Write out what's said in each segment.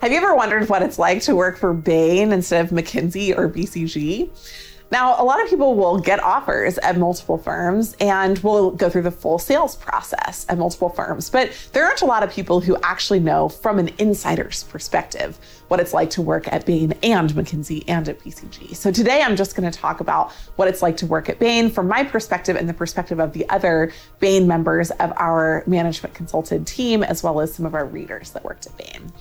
Have you ever wondered what it's like to work for Bain instead of McKinsey or BCG? Now, a lot of people will get offers at multiple firms and will go through the full sales process at multiple firms, but there aren't a lot of people who actually know from an insider's perspective what it's like to work at Bain and McKinsey and at BCG. So today I'm just going to talk about what it's like to work at Bain from my perspective and the perspective of the other Bain members of our management consulted team, as well as some of our readers that worked at Bain.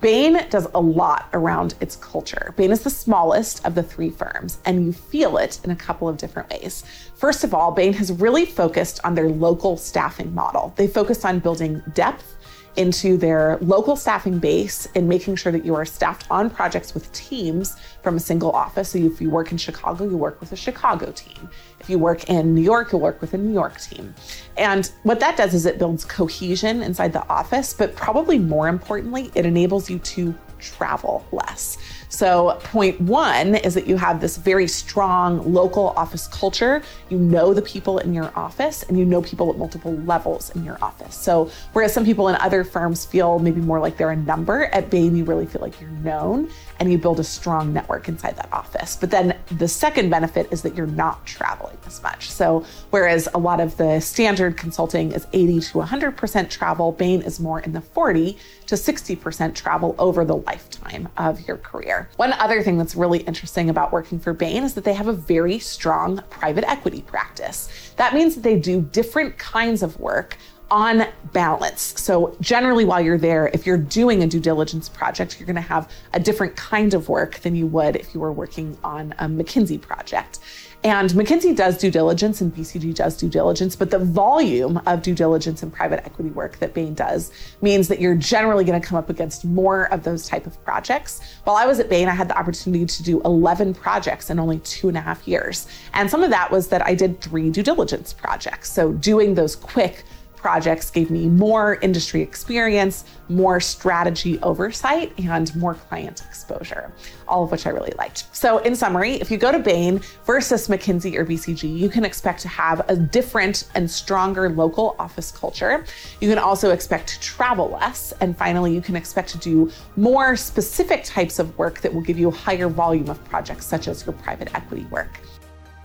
Bain does a lot around its culture. Bain is the smallest of the three firms, and you feel it in a couple of different ways. First of all, Bain has really focused on their local staffing model. They focus on building depth into their local staffing base and making sure that you are staffed on projects with teams from a single office. So if you work in Chicago, you work with a Chicago team. If you work in New York, you'll work with a New York team. And what that does is it builds cohesion inside the office, but probably more importantly, it enables you to travel less. So, point one is that you have this very strong local office culture. You know the people in your office and you know people at multiple levels in your office. So, whereas some people in other firms feel maybe more like they're a number, at Bain, you really feel like you're known and you build a strong network inside that office. But then the second benefit is that you're not traveling as much. So, whereas a lot of the standard consulting is 80 to 100% travel, Bain is more in the 40 to 60% travel over the lifetime of your career. One other thing that's really interesting about working for Bain is that they have a very strong private equity practice. That means that they do different kinds of work on balance. So, generally, while you're there, if you're doing a due diligence project, you're going to have a different kind of work than you would if you were working on a McKinsey project. And McKinsey does due diligence and BCG does due diligence, but the volume of due diligence and private equity work that Bain does means that you're generally going to come up against more of those type of projects. While I was at Bain, I had the opportunity to do 11 projects in only two and a half years. And some of that was that I did three due diligence projects. So doing those quick projects gave me more industry experience, more strategy oversight, and more client exposure, all of which I really liked. So, in summary, if you go to Bain versus McKinsey or BCG, you can expect to have a different and stronger local office culture. You can also expect to travel less. And finally, you can expect to do more specific types of work that will give you a higher volume of projects, such as your private equity work.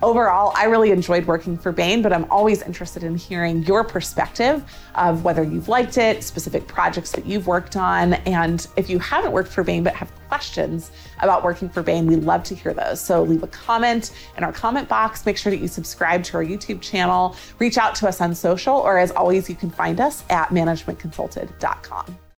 Overall, I really enjoyed working for Bain, but I'm always interested in hearing your perspective of whether you've liked it, specific projects that you've worked on. And if you haven't worked for Bain but have questions about working for Bain, we love to hear those. So leave a comment in our comment box. Make sure that you subscribe to our YouTube channel, reach out to us on social, or as always, you can find us at managementconsulted.com.